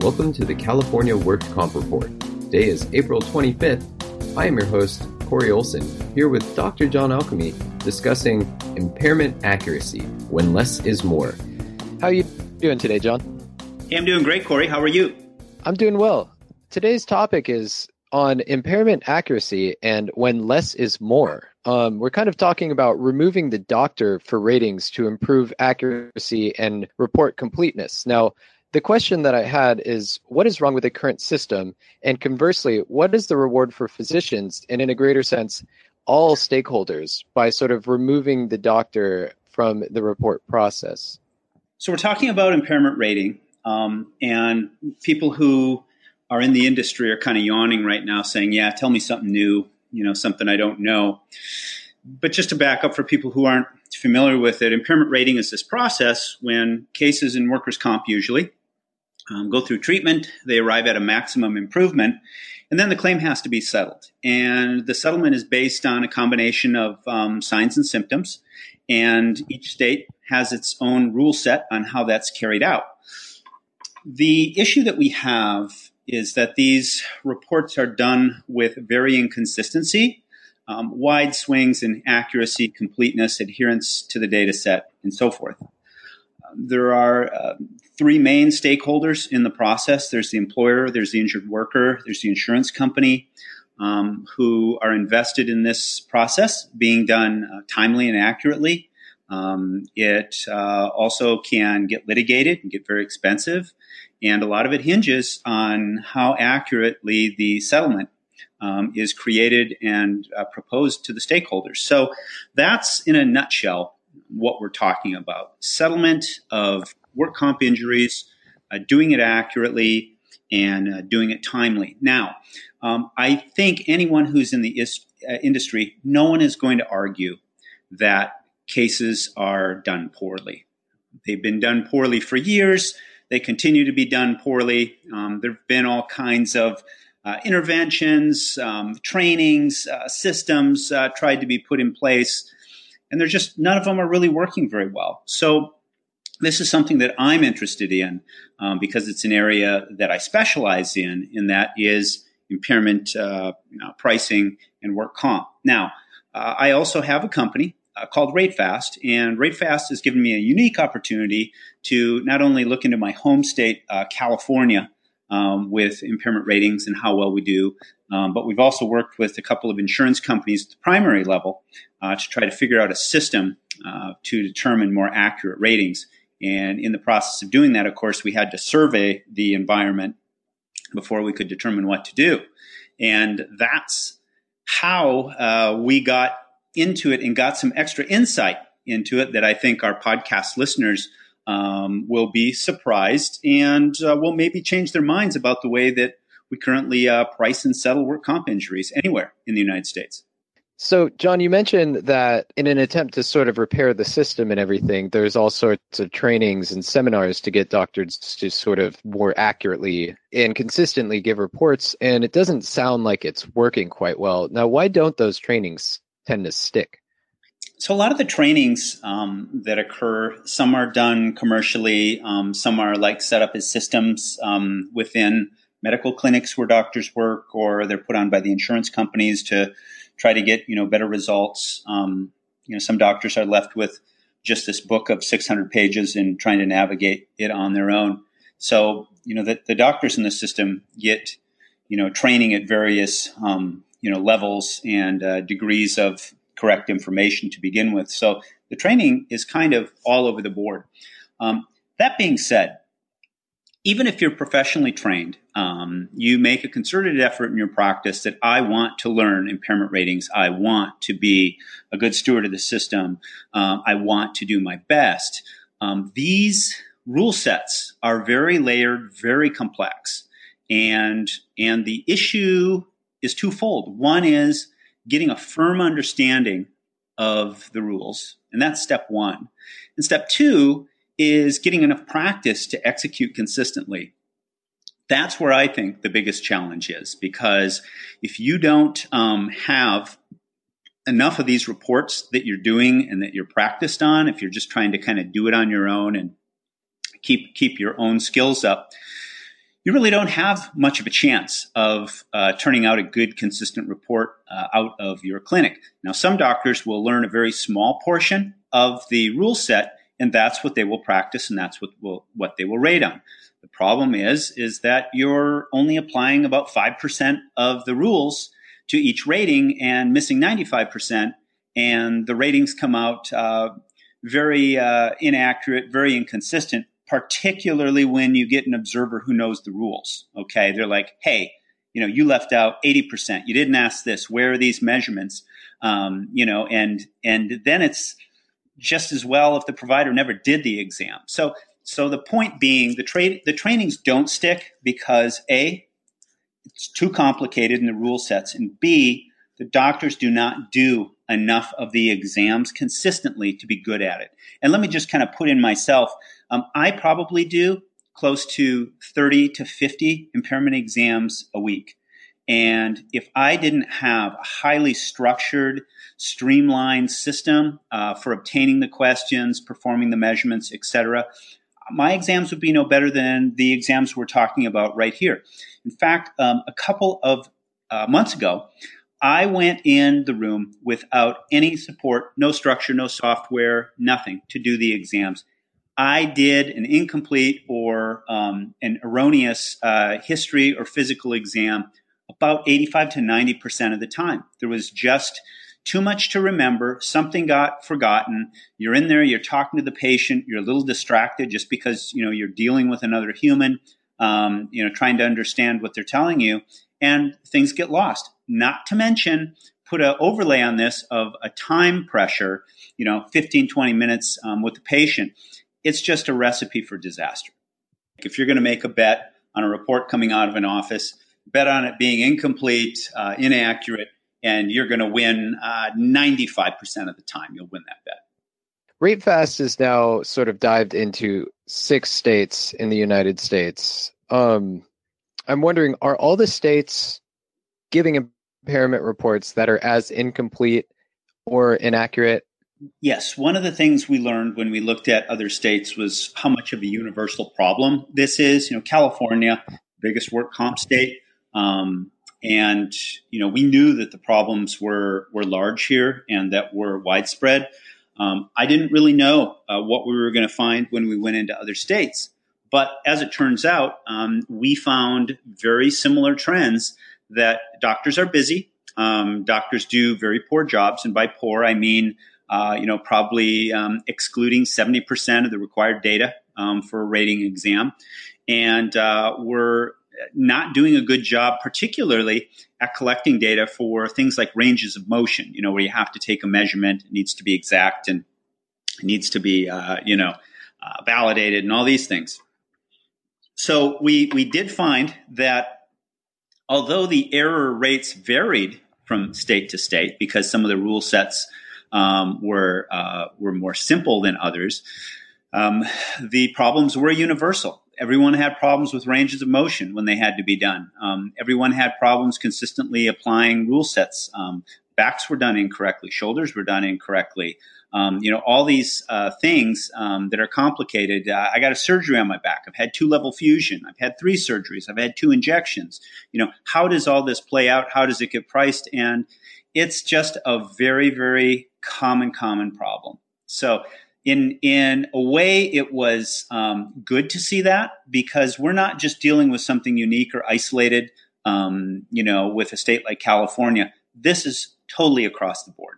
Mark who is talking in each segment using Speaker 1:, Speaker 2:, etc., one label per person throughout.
Speaker 1: Welcome to the California Work Comp Report. Today is April 25th. I am your host, Corey Olson, here with Dr. John Alchemy discussing impairment accuracy when less is more.
Speaker 2: How are you doing today, John?
Speaker 3: Hey, I'm doing great, Corey. How are you?
Speaker 2: I'm doing well. Today's topic is on impairment accuracy and when less is more. Um, we're kind of talking about removing the doctor for ratings to improve accuracy and report completeness. Now, the question that I had is what is wrong with the current system? And conversely, what is the reward for physicians and, in a greater sense, all stakeholders by sort of removing the doctor from the report process?
Speaker 3: So, we're talking about impairment rating, um, and people who are in the industry are kind of yawning right now, saying, Yeah, tell me something new, you know, something I don't know. But just to back up for people who aren't familiar with it, impairment rating is this process when cases in workers' comp usually um, go through treatment, they arrive at a maximum improvement, and then the claim has to be settled. And the settlement is based on a combination of um, signs and symptoms, and each state has its own rule set on how that's carried out. The issue that we have is that these reports are done with varying consistency, um, wide swings in accuracy, completeness, adherence to the data set, and so forth. There are uh, three main stakeholders in the process there's the employer, there's the injured worker, there's the insurance company. Um, who are invested in this process being done uh, timely and accurately. Um, it uh, also can get litigated and get very expensive, and a lot of it hinges on how accurately the settlement um, is created and uh, proposed to the stakeholders. So that's in a nutshell what we're talking about settlement of work comp injuries, uh, doing it accurately, and uh, doing it timely. Now, um, I think anyone who's in the is- uh, industry, no one is going to argue that cases are done poorly. They've been done poorly for years. They continue to be done poorly. Um, there have been all kinds of uh, interventions, um, trainings, uh, systems uh, tried to be put in place and they're just none of them are really working very well. So this is something that I'm interested in um, because it's an area that I specialize in, and that is impairment uh, you know, pricing and work comp. Now, uh, I also have a company uh, called RateFast, and RateFast has given me a unique opportunity to not only look into my home state, uh, California, um, with impairment ratings and how well we do. Um, but we've also worked with a couple of insurance companies at the primary level uh, to try to figure out a system uh, to determine more accurate ratings. And in the process of doing that, of course, we had to survey the environment before we could determine what to do. And that's how uh, we got into it and got some extra insight into it that I think our podcast listeners um, will be surprised and uh, will maybe change their minds about the way that we currently uh, price and settle work comp injuries anywhere in the United States.
Speaker 2: So, John, you mentioned that in an attempt to sort of repair the system and everything, there's all sorts of trainings and seminars to get doctors to sort of more accurately and consistently give reports. And it doesn't sound like it's working quite well. Now, why don't those trainings tend to stick?
Speaker 3: So a lot of the trainings um, that occur, some are done commercially, um, some are like set up as systems um, within medical clinics where doctors work, or they're put on by the insurance companies to try to get you know better results. Um, you know, some doctors are left with just this book of 600 pages and trying to navigate it on their own. So you know the, the doctors in the system get you know training at various um, you know levels and uh, degrees of correct information to begin with. So the training is kind of all over the board. Um, that being said, even if you're professionally trained, um, you make a concerted effort in your practice that I want to learn impairment ratings. I want to be a good steward of the system. Um, I want to do my best. Um, these rule sets are very layered, very complex, and and the issue is twofold. One is getting a firm understanding of the rules. And that's step one. And step two is getting enough practice to execute consistently. That's where I think the biggest challenge is because if you don't um, have enough of these reports that you're doing and that you're practiced on, if you're just trying to kind of do it on your own and keep keep your own skills up, you really don't have much of a chance of uh, turning out a good, consistent report uh, out of your clinic. Now, some doctors will learn a very small portion of the rule set, and that's what they will practice, and that's what will, what they will rate on. The problem is is that you're only applying about five percent of the rules to each rating and missing ninety five percent, and the ratings come out uh, very uh, inaccurate, very inconsistent particularly when you get an observer who knows the rules. Okay, they're like, hey, you know, you left out 80%. You didn't ask this. Where are these measurements? Um, you know, and and then it's just as well if the provider never did the exam. So so the point being, the trade the trainings don't stick because a it's too complicated in the rule sets, and b the doctors do not do enough of the exams consistently to be good at it. And let me just kind of put in myself. Um, I probably do close to 30 to 50 impairment exams a week. And if I didn't have a highly structured, streamlined system uh, for obtaining the questions, performing the measurements, etc., my exams would be no better than the exams we're talking about right here. In fact, um, a couple of uh, months ago, I went in the room without any support, no structure, no software, nothing to do the exams. I did an incomplete or um, an erroneous uh, history or physical exam about 85 to 90% of the time. There was just too much to remember. Something got forgotten. You're in there, you're talking to the patient, you're a little distracted just because, you know, you're dealing with another human, um, you know, trying to understand what they're telling you, and things get lost. Not to mention, put an overlay on this of a time pressure, you know, 15, 20 minutes um, with the patient it's just a recipe for disaster. If you're going to make a bet on a report coming out of an office, bet on it being incomplete, uh, inaccurate, and you're going to win uh, 95% of the time. You'll win that bet.
Speaker 2: RateFast is now sort of dived into six states in the United States. Um, I'm wondering, are all the states giving impairment reports that are as incomplete or inaccurate
Speaker 3: Yes, one of the things we learned when we looked at other states was how much of a universal problem this is. You know, California, biggest work comp state, um, and you know we knew that the problems were were large here and that were widespread. Um, I didn't really know uh, what we were going to find when we went into other states, but as it turns out, um, we found very similar trends. That doctors are busy. Um, doctors do very poor jobs, and by poor I mean uh, you know, probably um, excluding 70% of the required data um, for a rating exam. And uh, we're not doing a good job, particularly at collecting data for things like ranges of motion, you know, where you have to take a measurement, it needs to be exact and it needs to be, uh, you know, uh, validated and all these things. So we, we did find that although the error rates varied from state to state because some of the rule sets um, were uh, were more simple than others. Um, the problems were universal. Everyone had problems with ranges of motion when they had to be done. Um, everyone had problems consistently applying rule sets. Um, backs were done incorrectly. Shoulders were done incorrectly. Um, you know, all these uh, things um, that are complicated. Uh, I got a surgery on my back. I've had two level fusion. I've had three surgeries. I've had two injections. You know, how does all this play out? How does it get priced? And it's just a very, very common, common problem. So in in a way, it was um, good to see that because we're not just dealing with something unique or isolated. Um, you know, with a state like California, this is totally across the board.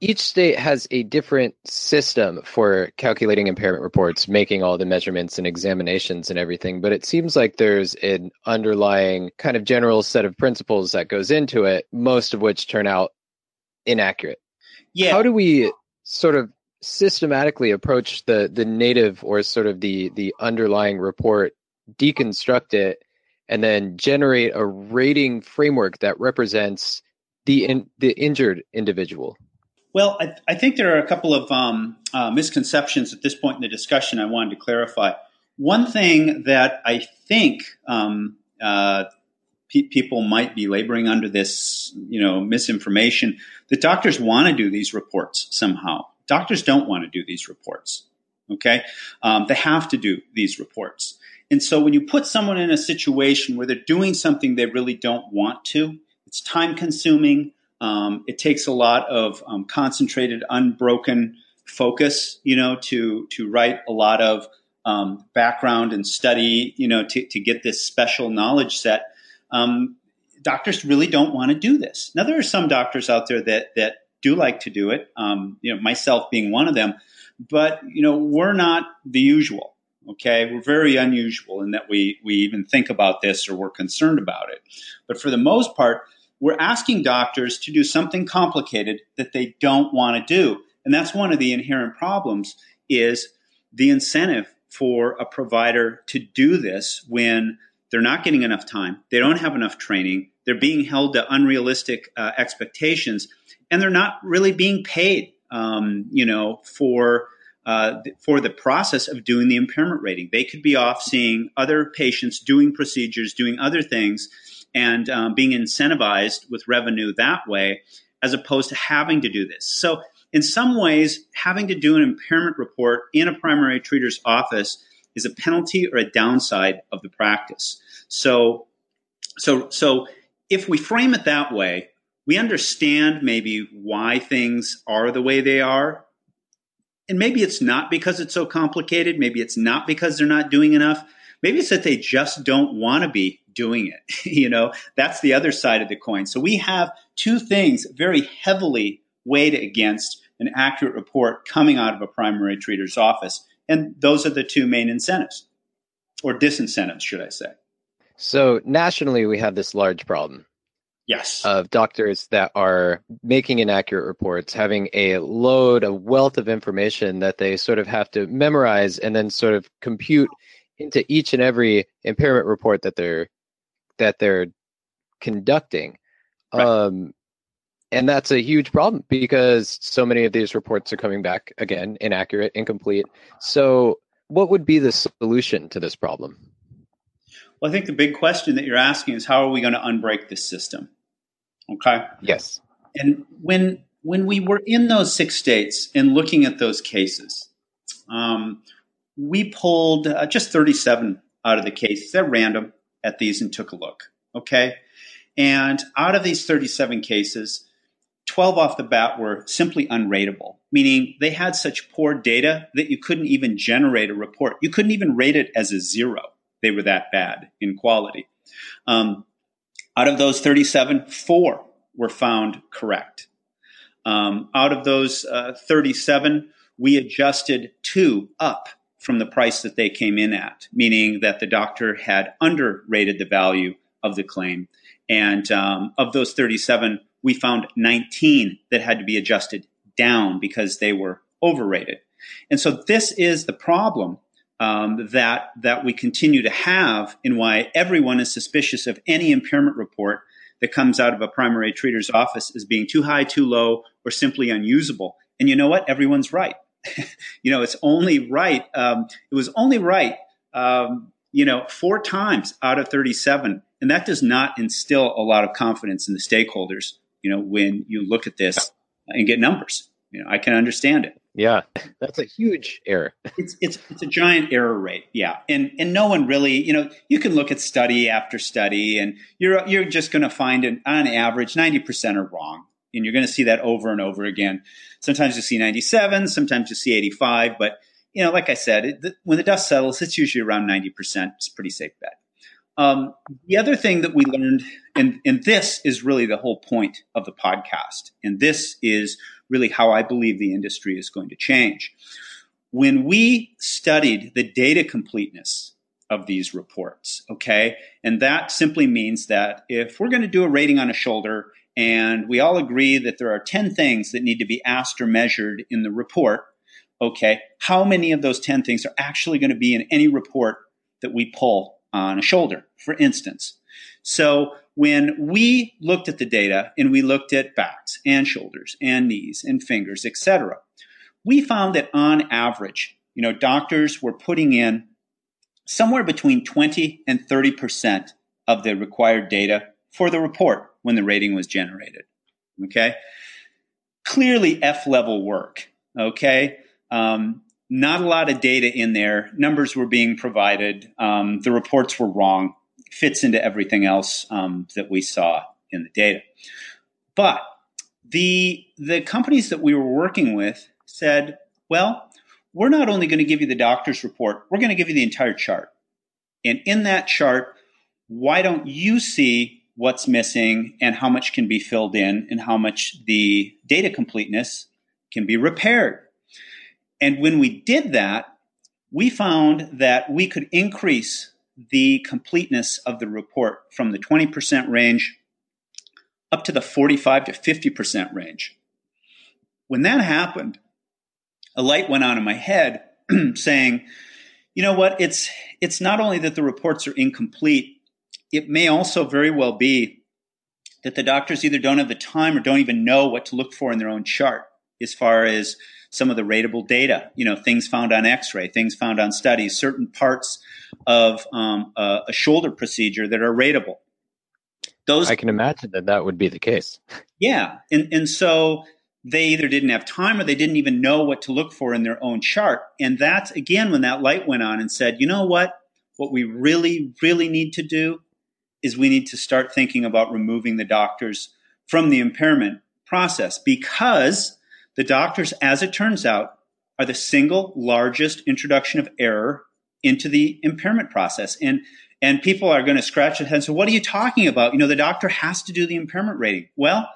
Speaker 2: Each state has a different system for calculating impairment reports, making all the measurements and examinations and everything. But it seems like there's an underlying kind of general set of principles that goes into it, most of which turn out inaccurate.
Speaker 3: Yeah.
Speaker 2: How do we sort of systematically approach the the native or sort of the the underlying report, deconstruct it, and then generate a rating framework that represents the in, the injured individual?
Speaker 3: Well, I, I, think there are a couple of um, uh, misconceptions at this point in the discussion I wanted to clarify. One thing that I think um, uh, pe- people might be laboring under this, you know, misinformation. The doctors want to do these reports somehow. Doctors don't want to do these reports. Okay, um, they have to do these reports, And so when you put someone in a situation where they're doing something they really don't want to, it's time consuming. Um, it takes a lot of um, concentrated, unbroken focus, you know, to to write a lot of um, background and study, you know, to, to get this special knowledge set. Um, doctors really don't want to do this. Now, there are some doctors out there that that do like to do it. Um, you know, myself being one of them. But you know, we're not the usual. Okay, we're very unusual in that we we even think about this or we're concerned about it. But for the most part, we're asking doctors to do something complicated that they don't want to do, and that's one of the inherent problems. Is the incentive for a provider to do this when they're not getting enough time, they don't have enough training, they're being held to unrealistic uh, expectations, and they're not really being paid, um, you know, for uh, for the process of doing the impairment rating. They could be off seeing other patients, doing procedures, doing other things, and um, being incentivized with revenue that way, as opposed to having to do this. So in some ways, having to do an impairment report in a primary treater's office is a penalty or a downside of the practice. So, so, so if we frame it that way, we understand maybe why things are the way they are. And maybe it's not because it's so complicated. Maybe it's not because they're not doing enough. Maybe it's that they just don't want to be doing it. you know, that's the other side of the coin. So we have two things very heavily weighed against an accurate report coming out of a primary treater's office. And those are the two main incentives, or disincentives, should I say.
Speaker 2: So nationally, we have this large problem.
Speaker 3: Yes.
Speaker 2: Of doctors that are making inaccurate reports, having a load, a wealth of information that they sort of have to memorize and then sort of compute into each and every impairment report that they're that they're conducting. Right. Um, and that's a huge problem because so many of these reports are coming back again inaccurate, incomplete. So, what would be the solution to this problem?
Speaker 3: Well, I think the big question that you're asking is how are we going to unbreak this system? Okay.
Speaker 2: Yes.
Speaker 3: And when when we were in those six states and looking at those cases, um, we pulled uh, just 37 out of the cases. They're random at these and took a look. Okay. And out of these 37 cases, 12 off the bat were simply unrateable, meaning they had such poor data that you couldn't even generate a report. You couldn't even rate it as a zero. They were that bad in quality. Um, out of those 37, four were found correct. Um, out of those uh, 37, we adjusted two up from the price that they came in at, meaning that the doctor had underrated the value of the claim. And um, of those 37, we found 19 that had to be adjusted down because they were overrated. And so this is the problem um, that that we continue to have, and why everyone is suspicious of any impairment report that comes out of a primary treater's office as being too high, too low, or simply unusable. And you know what? Everyone's right. you know, it's only right. Um, it was only right. Um, you know, four times out of 37. And that does not instill a lot of confidence in the stakeholders you know, when you look at this and get numbers. You know, I can understand it.
Speaker 2: Yeah, that's a huge error.
Speaker 3: it's it's it's a giant error rate. Yeah, and and no one really, you know, you can look at study after study, and you're you're just going to find an on average ninety percent are wrong, and you're going to see that over and over again. Sometimes you see ninety seven, sometimes you see eighty five, but you know, like I said, it, the, when the dust settles, it's usually around ninety percent. It's a pretty safe bet. Um, the other thing that we learned, and, and this is really the whole point of the podcast, and this is really how I believe the industry is going to change. When we studied the data completeness of these reports, okay, and that simply means that if we're going to do a rating on a shoulder and we all agree that there are 10 things that need to be asked or measured in the report, okay, how many of those 10 things are actually going to be in any report that we pull on a shoulder, for instance. So when we looked at the data and we looked at backs and shoulders and knees and fingers, etc., we found that on average, you know, doctors were putting in somewhere between 20 and 30 percent of the required data for the report when the rating was generated. Okay, clearly F level work. Okay, um, not a lot of data in there. Numbers were being provided. Um, the reports were wrong. Fits into everything else um, that we saw in the data. But the the companies that we were working with said, "Well, we're not only going to give you the doctor's report, we're going to give you the entire chart. And in that chart, why don't you see what's missing and how much can be filled in and how much the data completeness can be repaired?" And when we did that, we found that we could increase the completeness of the report from the 20% range up to the 45 to 50% range. When that happened, a light went on in my head saying, you know what, it's it's not only that the reports are incomplete, it may also very well be that the doctors either don't have the time or don't even know what to look for in their own chart as far as some of the ratable data, you know, things found on x-ray, things found on studies, certain parts of um, a, a shoulder procedure that are ratable.
Speaker 2: Those I can imagine that that would be the case.
Speaker 3: Yeah. And, and so they either didn't have time or they didn't even know what to look for in their own chart. And that's again when that light went on and said, you know what? What we really, really need to do is we need to start thinking about removing the doctors from the impairment process because the doctors, as it turns out, are the single largest introduction of error into the impairment process. And and people are going to scratch their heads. So what are you talking about? You know, the doctor has to do the impairment rating. Well,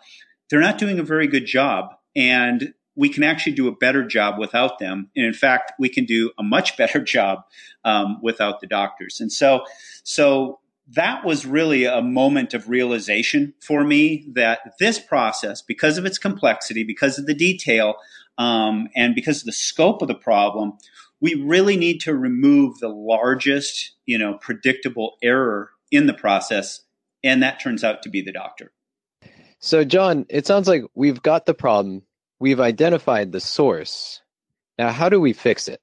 Speaker 3: they're not doing a very good job. And we can actually do a better job without them. And in fact, we can do a much better job um, without the doctors. And so, so that was really a moment of realization for me that this process, because of its complexity, because of the detail, um, and because of the scope of the problem, we really need to remove the largest, you know, predictable error in the process, and that turns out to be the doctor.
Speaker 2: So, John, it sounds like we've got the problem, we've identified the source. Now, how do we fix it?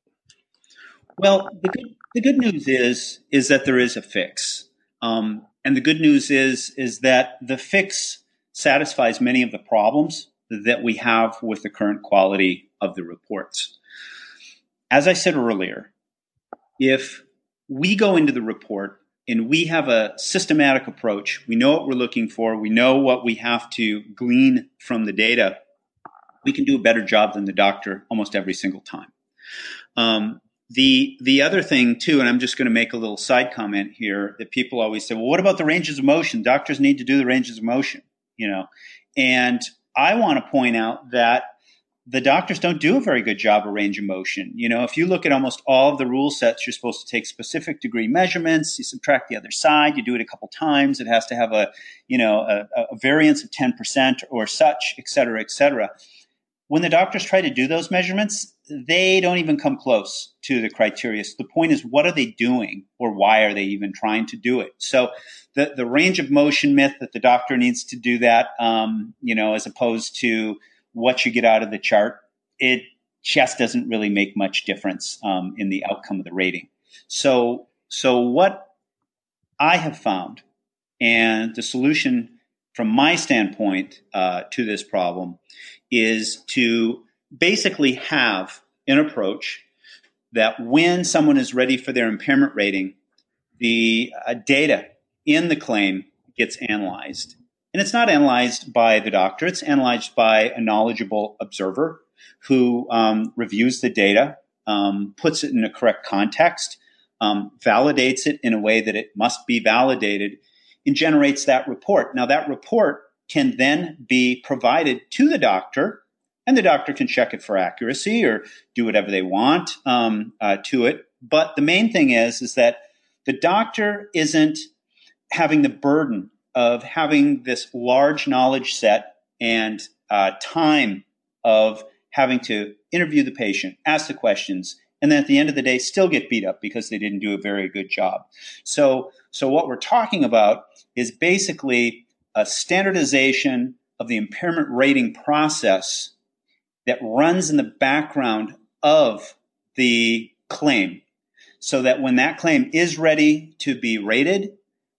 Speaker 3: Well, the good, the good news is is that there is a fix, um, and the good news is is that the fix satisfies many of the problems that we have with the current quality of the reports. As I said earlier, if we go into the report and we have a systematic approach, we know what we're looking for, we know what we have to glean from the data, we can do a better job than the doctor almost every single time. Um, the the other thing too, and I'm just going to make a little side comment here that people always say, well, what about the ranges of motion? Doctors need to do the ranges of motion, you know. And I want to point out that the doctors don't do a very good job of range of motion. You know, if you look at almost all of the rule sets, you're supposed to take specific degree measurements. You subtract the other side. You do it a couple times. It has to have a, you know, a, a variance of 10% or such, et cetera, et cetera. When the doctors try to do those measurements, they don't even come close to the criteria. So the point is, what are they doing or why are they even trying to do it? So the, the range of motion myth that the doctor needs to do that, um, you know, as opposed to, what you get out of the chart, it just doesn't really make much difference um, in the outcome of the rating. So, so what I have found, and the solution from my standpoint uh, to this problem, is to basically have an approach that when someone is ready for their impairment rating, the uh, data in the claim gets analyzed and it's not analyzed by the doctor, it's analyzed by a knowledgeable observer who um, reviews the data, um, puts it in a correct context, um, validates it in a way that it must be validated, and generates that report. Now, that report can then be provided to the doctor, and the doctor can check it for accuracy or do whatever they want um, uh, to it. But the main thing is, is that the doctor isn't having the burden of having this large knowledge set and uh, time of having to interview the patient, ask the questions, and then at the end of the day, still get beat up because they didn't do a very good job. So, so what we're talking about is basically a standardization of the impairment rating process that runs in the background of the claim so that when that claim is ready to be rated,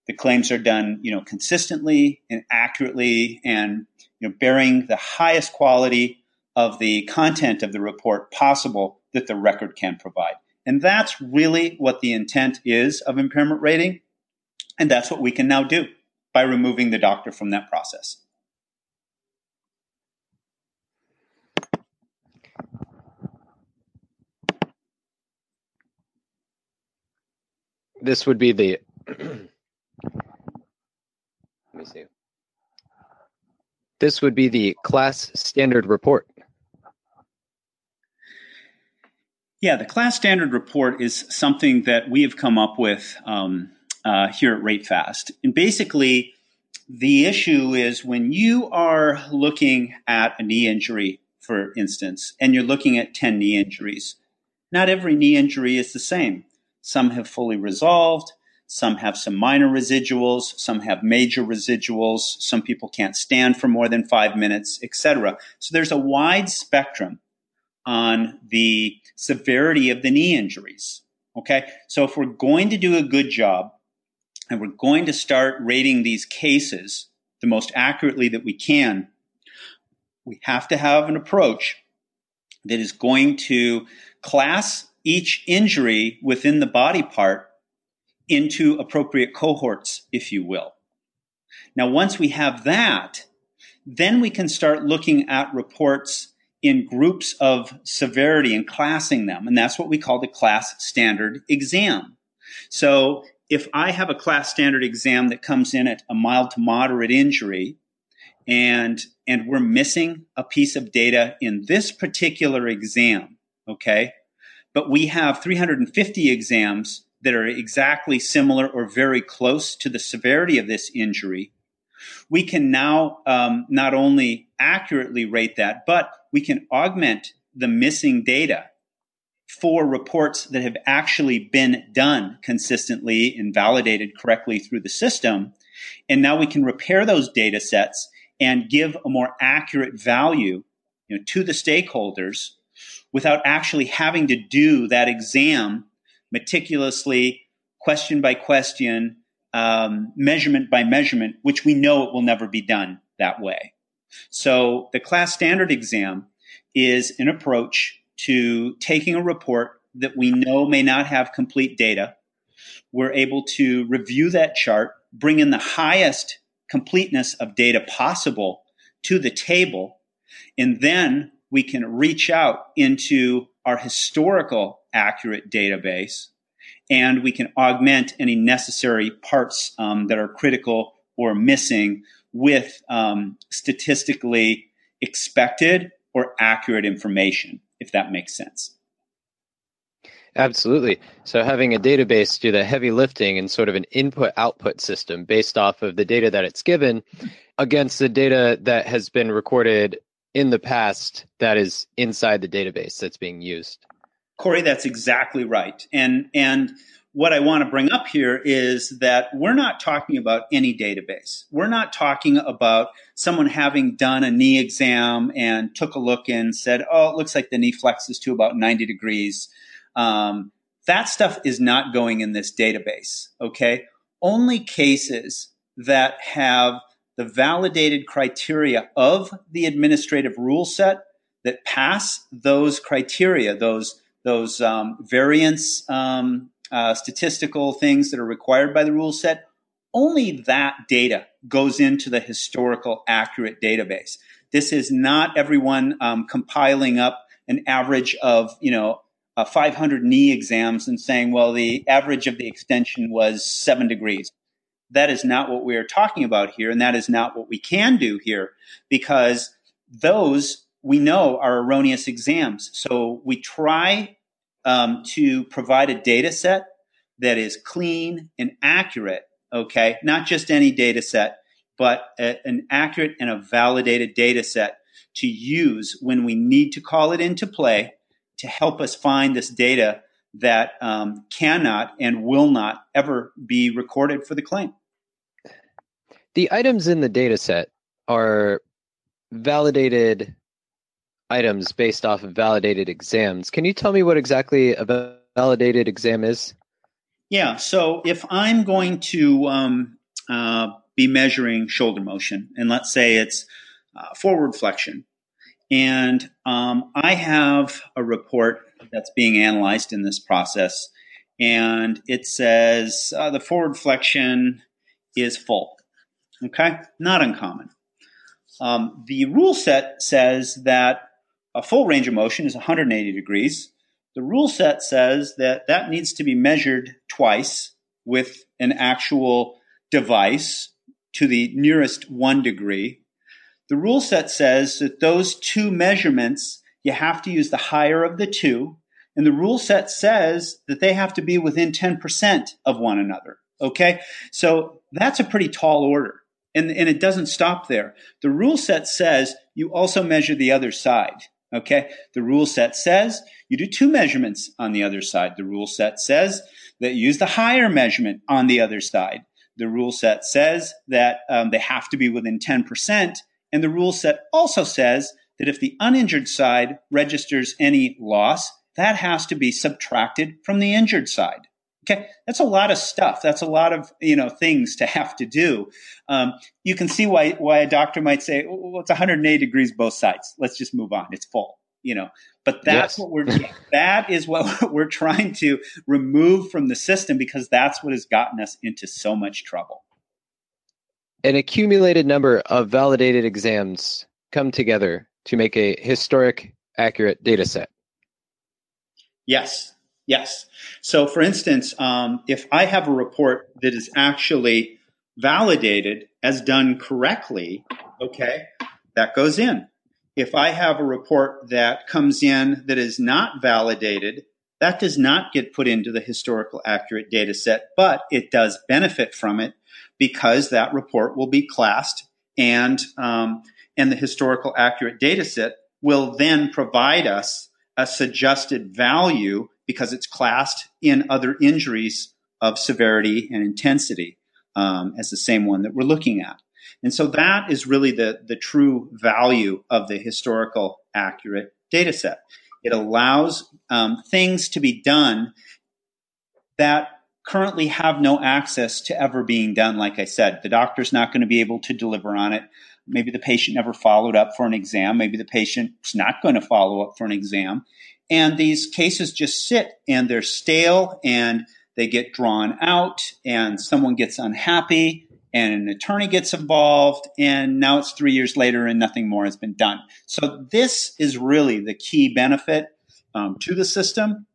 Speaker 3: the claims are done, you know, consistently and accurately and you know bearing the highest quality of the content of the report possible that the record can provide. And that's really what the intent is of impairment rating. And that's what we can now do by removing the doctor from that process.
Speaker 2: This would be the. let me see. This would be the class standard report.
Speaker 3: Yeah, the class standard report is something that we have come up with um, uh, here at RateFast. And basically, the issue is when you are looking at a knee injury, for instance, and you're looking at 10 knee injuries, not every knee injury is the same. Some have fully resolved, some have some minor residuals, some have major residuals, some people can't stand for more than five minutes, etc. So there's a wide spectrum on the severity of the knee injuries. Okay, so if we're going to do a good job and we're going to start rating these cases the most accurately that we can, we have to have an approach that is going to class each injury within the body part into appropriate cohorts, if you will. Now, once we have that, then we can start looking at reports in groups of severity and classing them. And that's what we call the class standard exam. So if I have a class standard exam that comes in at a mild to moderate injury and and we're missing a piece of data in this particular exam, okay? But we have 350 exams that are exactly similar or very close to the severity of this injury. We can now um, not only accurately rate that, but we can augment the missing data for reports that have actually been done consistently and validated correctly through the system. And now we can repair those data sets and give a more accurate value you know, to the stakeholders without actually having to do that exam meticulously, question by question, um, measurement by measurement, which we know it will never be done that way. So the class standard exam is an approach to taking a report that we know may not have complete data. We're able to review that chart, bring in the highest completeness of data possible to the table, and then we can reach out into our historical accurate database and we can augment any necessary parts um, that are critical or missing with um, statistically expected or accurate information, if that makes sense.
Speaker 2: Absolutely. So having a database do the heavy lifting and sort of an input output system based off of the data that it's given against the data that has been recorded in the past that is inside the database that's being used.
Speaker 3: Corey, that's exactly right. And and what I want to bring up here is that we're not talking about any database. We're not talking about someone having done a knee exam and took a look and said, "Oh, it looks like the knee flexes to about 90 degrees." Um, that stuff is not going in this database. Okay, only cases that have the validated criteria of the administrative rule set that pass those criteria, those those um, variance um, uh, statistical things that are required by the rule set, only that data goes into the historical accurate database. This is not everyone um, compiling up an average of, you know, uh, 500 knee exams and saying, well, the average of the extension was seven degrees. That is not what we are talking about here, and that is not what we can do here because those we know are erroneous exams. So we try um, to provide a data set that is clean and accurate, okay? Not just any data set, but a, an accurate and a validated data set to use when we need to call it into play to help us find this data that um, cannot and will not ever be recorded for the claim.
Speaker 2: The items in the data set are validated items based off of validated exams. Can you tell me what exactly a validated exam is?
Speaker 3: Yeah. So if I'm going to um, uh, be measuring shoulder motion, and let's say it's uh, forward flexion, and um, I have a report that's being analyzed in this process. And it says uh, the forward flexion is full. Okay, not uncommon. Um, the rule set says that a full range of motion is 180 degrees. The rule set says that that needs to be measured twice with an actual device to the nearest one degree. The rule set says that those two measurements, you have to use the higher of the two. And the rule set says that they have to be within 10% of one another. Okay. So that's a pretty tall order. And, and it doesn't stop there. The rule set says you also measure the other side. Okay. The rule set says you do two measurements on the other side. The rule set says that you use the higher measurement on the other side. The rule set says that um, they have to be within 10%. And the rule set also says that if the uninjured side registers any loss, that has to be subtracted from the injured side. Okay, that's a lot of stuff. That's a lot of you know things to have to do. Um, you can see why why a doctor might say, "Well, it's 180 degrees both sides. Let's just move on. It's full." You know, but that's yes. what we're that is what we're trying to remove from the system because that's what has gotten us into so much trouble.
Speaker 2: An accumulated number of validated exams come together to make a historic, accurate data set.
Speaker 3: Yes, Yes. So, for instance, um, if I have a report that is actually validated as done correctly, okay, that goes in. If I have a report that comes in that is not validated, that does not get put into the historical accurate data set, but it does benefit from it because that report will be classed and um, and the historical accurate data set will then provide us a suggested value because it's classed in other injuries of severity and intensity um, as the same one that we're looking at. And so that is really the, the true value of the historical accurate data set. It allows um, things to be done that currently have no access to ever being done. Like I said, the doctor's not going to be able to deliver on it. Maybe the patient never followed up for an exam. Maybe the patient's not going to follow up for an exam. And these cases just sit and they're stale and they get drawn out and someone gets unhappy and an attorney gets involved and now it's three years later and nothing more has been done. So this is really the key benefit um, to the system.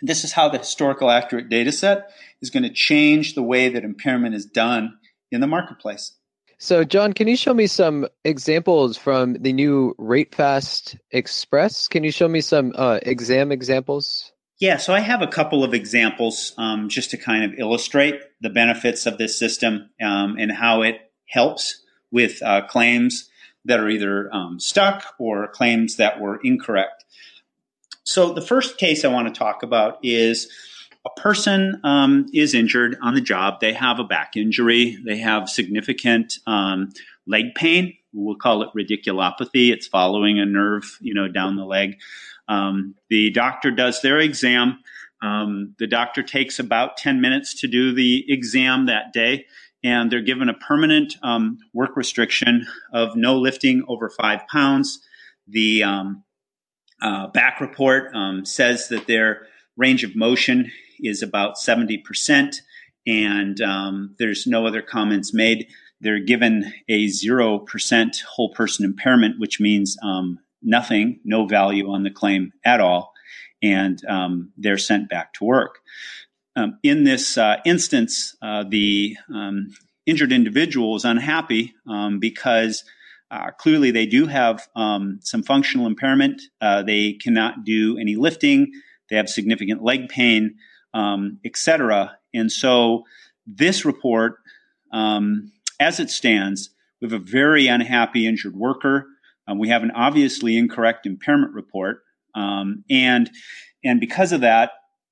Speaker 3: This is how the historical accurate data set is going to change the way that impairment is done in the marketplace.
Speaker 2: So, John, can you show me some examples from the new RateFast Express? Can you show me some uh, exam examples?
Speaker 3: Yeah, so I have a couple of examples um, just to kind of illustrate the benefits of this system um, and how it helps with uh, claims that are either um, stuck or claims that were incorrect. So, the first case I want to talk about is a person um, is injured on the job. They have a back injury. They have significant um, leg pain. We'll call it radiculopathy. It's following a nerve, you know, down the leg. Um, the doctor does their exam. Um, the doctor takes about 10 minutes to do the exam that day, and they're given a permanent um, work restriction of no lifting over five pounds. The um, uh, back report says that their range of motion is about 70%, and um, there's no other comments made. They're given a 0% whole person impairment, which means um, nothing, no value on the claim at all, and um, they're sent back to work. Um, in this uh, instance, uh, the um, injured individual is unhappy um, because uh, clearly they do have some functional impairment. Uh, they cannot do any lifting. They have significant leg pain um, etc. And so this report, um, as it stands, we have a very unhappy injured worker. Um, we have an obviously incorrect impairment report, um, and and because of that,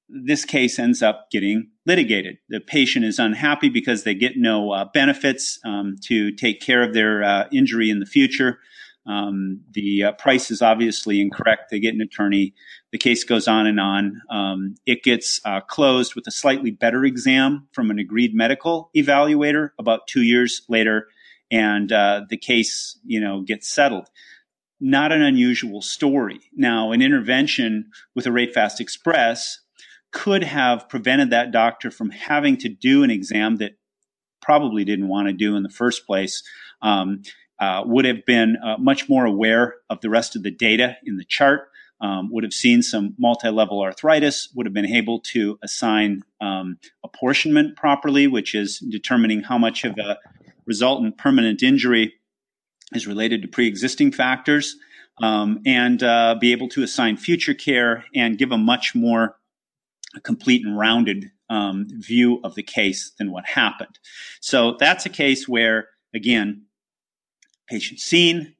Speaker 3: this case ends up getting litigated. The patient is unhappy because they get no uh, benefits um, to take care of their uh, injury in the future. Um, the uh, price is obviously incorrect. They get an attorney. The case goes on and on. Um, it gets uh, closed with a slightly better exam from an agreed medical evaluator about two years later, and uh, the case, you know, gets settled. not an unusual story. Now, an intervention with a RateFast Express could have prevented that doctor from having to do an exam that probably didn't want to do in the first place. Um, uh, would have been uh, much more aware of the rest of the data in the chart, um, would have seen some multi level arthritis, would have been able to assign um, apportionment properly, which is determining how much of a resultant permanent injury is related to pre existing factors, um, and uh, be able to assign future care and give a much more complete and rounded um, view of the case than what happened. So that's a case where, again, patient seen,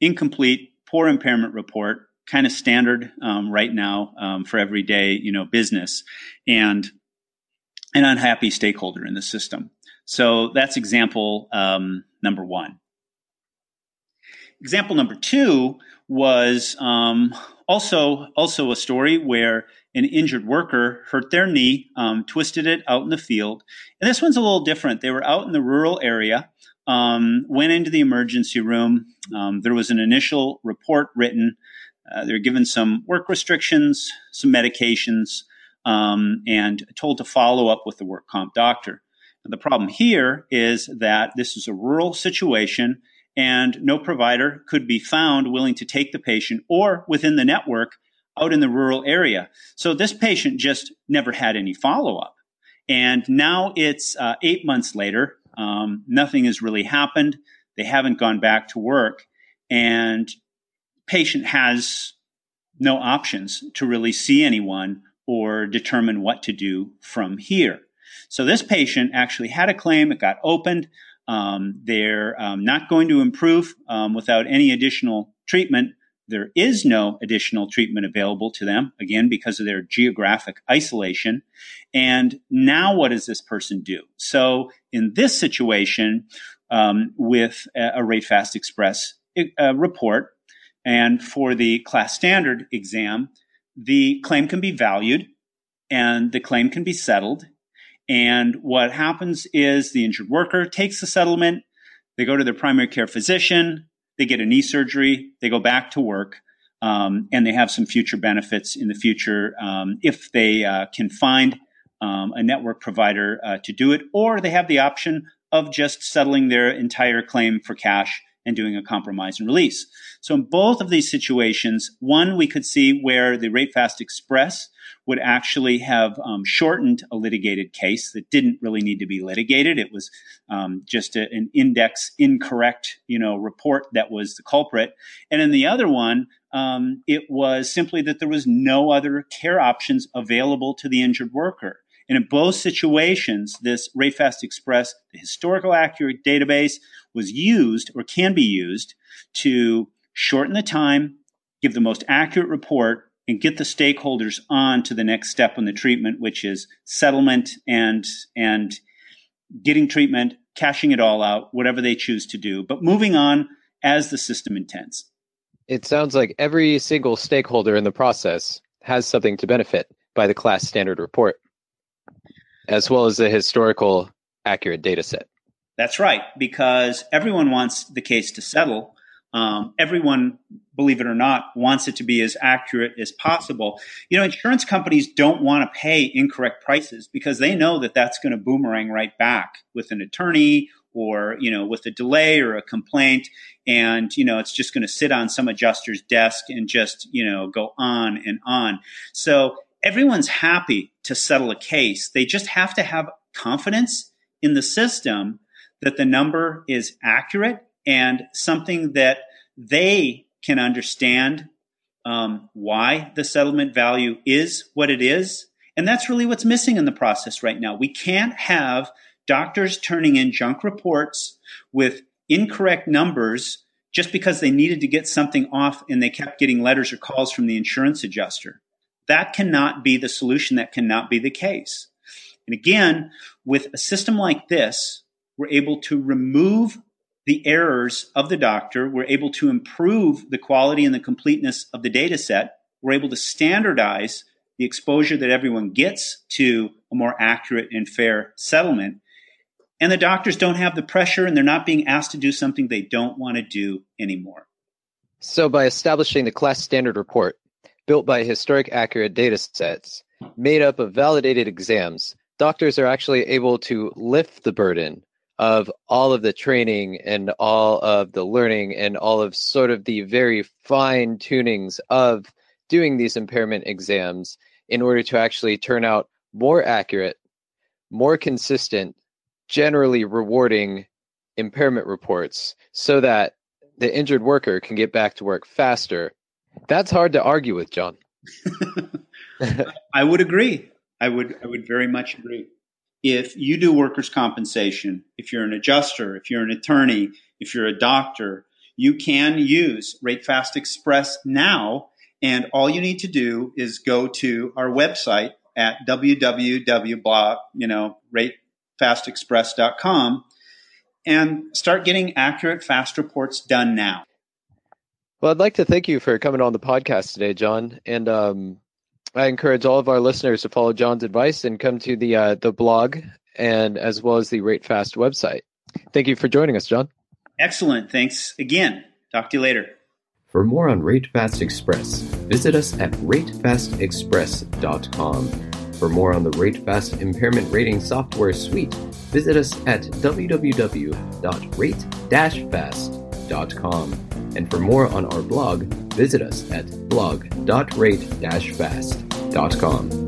Speaker 3: incomplete, poor impairment report, kind of standard um, right now um, for everyday you know business, and an unhappy stakeholder in the system. So that's example um, number one. Example number two was um, also also a story where an injured worker hurt their knee, um, twisted it out in the field. And this one's a little different. They were out in the rural area, um, went into the emergency room. Um, there was an initial report written. Uh, they were given some work restrictions, some medications, um, and told to follow up with the work comp doctor. the problem here is that this is a rural situation and no provider could be found willing to take the patient or within the network out in the rural area. So this patient just never had any follow up. And now it's uh, eight months later. Um, nothing has really happened. They haven't gone back to work. And patient has no options to really see anyone or determine what to do from here. So this patient actually had a claim. It got opened. Um, they're um, not going to improve um, without any additional treatment. There is no additional treatment available to them, again, because of their geographic isolation. And now what does this person do? So in this situation, um, with a, RateFast Express uh, report, and for the class standard exam, the claim can be valued and the claim can be settled. And what happens is the injured worker takes the settlement, they go to their primary care physician, they get a knee surgery, they go back to work, um, and they have some future benefits in the future um, if they uh, can find um, a network provider uh, to do it, or they have the option of just settling their entire claim for cash and doing a compromise and release. So in both of these situations, one we could see where the RateFast Express would actually have um, shortened a litigated case that didn't really need to be litigated. It was um, just a, an index incorrect, you know, report that was the culprit. And in the other one, um, it was simply that there was no other care options available to the injured worker. And in both situations, this RateFast Express, the historical accurate database, was used or can be used to shorten the time, give the most accurate report, and get the stakeholders on to the next step in the treatment, which is settlement and and getting treatment, cashing it all out, whatever they choose to do, but moving on as the system intends.
Speaker 2: It sounds like every single stakeholder in the process has something to benefit by the class standard report as well as the historical accurate data set.
Speaker 3: That's right, because everyone wants the case to settle. Um, everyone, believe it or not, wants it to be as accurate as possible. You know, insurance companies don't want to pay incorrect prices because they know that that's going to boomerang right back with an attorney or you know with a delay or a complaint and you know it's just going to sit on some adjuster's desk and just you know go on and on so everyone's happy to settle a case. They just have to have confidence in the system that the number is accurate and something that they can understand um, why the settlement value is what it is. And that's really what's missing in the process right now. We can't have doctors turning in junk reports with incorrect numbers just because they needed to get something off and they kept getting letters or calls from the insurance adjuster. That cannot be the solution. That cannot be the case. And again, with a system like this, we're able to remove the errors of the doctor. We're able to improve the quality and the completeness of the data set. We're able to standardize the exposure that everyone gets to a more accurate and fair settlement. And the doctors don't have the pressure and they're not being asked to do something they don't want to do anymore.
Speaker 2: So, by establishing the class standard report, built by historic accurate data sets, made up of validated exams, doctors are actually able to lift the burden of all of the training and all of the learning and all of sort of the very fine tunings of doing these impairment exams in order to actually turn out more accurate, more consistent, generally rewarding impairment reports so that the injured worker can get back to work faster. That's hard to argue with, John.
Speaker 3: I would agree. I would I would very much agree. If you do workers' compensation, if you're an adjuster, if you're an attorney, if you're a doctor, you can use RateFast Express now, and all you need to do is go to our website at www. you know ratefastexpress.com and start getting accurate fast reports done now.
Speaker 2: Well, I'd like to thank you for coming on the podcast today, John. And um, I encourage all of our listeners to follow John's advice and come to the uh, the blog and as well as the RateFast website. Thank you for joining us, John.
Speaker 3: Excellent. Thanks again. Talk to you later.
Speaker 1: For more on RateFast Express, visit us at ratefastexpress.com. For more on the RateFast impairment rating software suite, visit us at www.rate-fast.com. And for more on our blog, visit us at blog.rate-fast.com.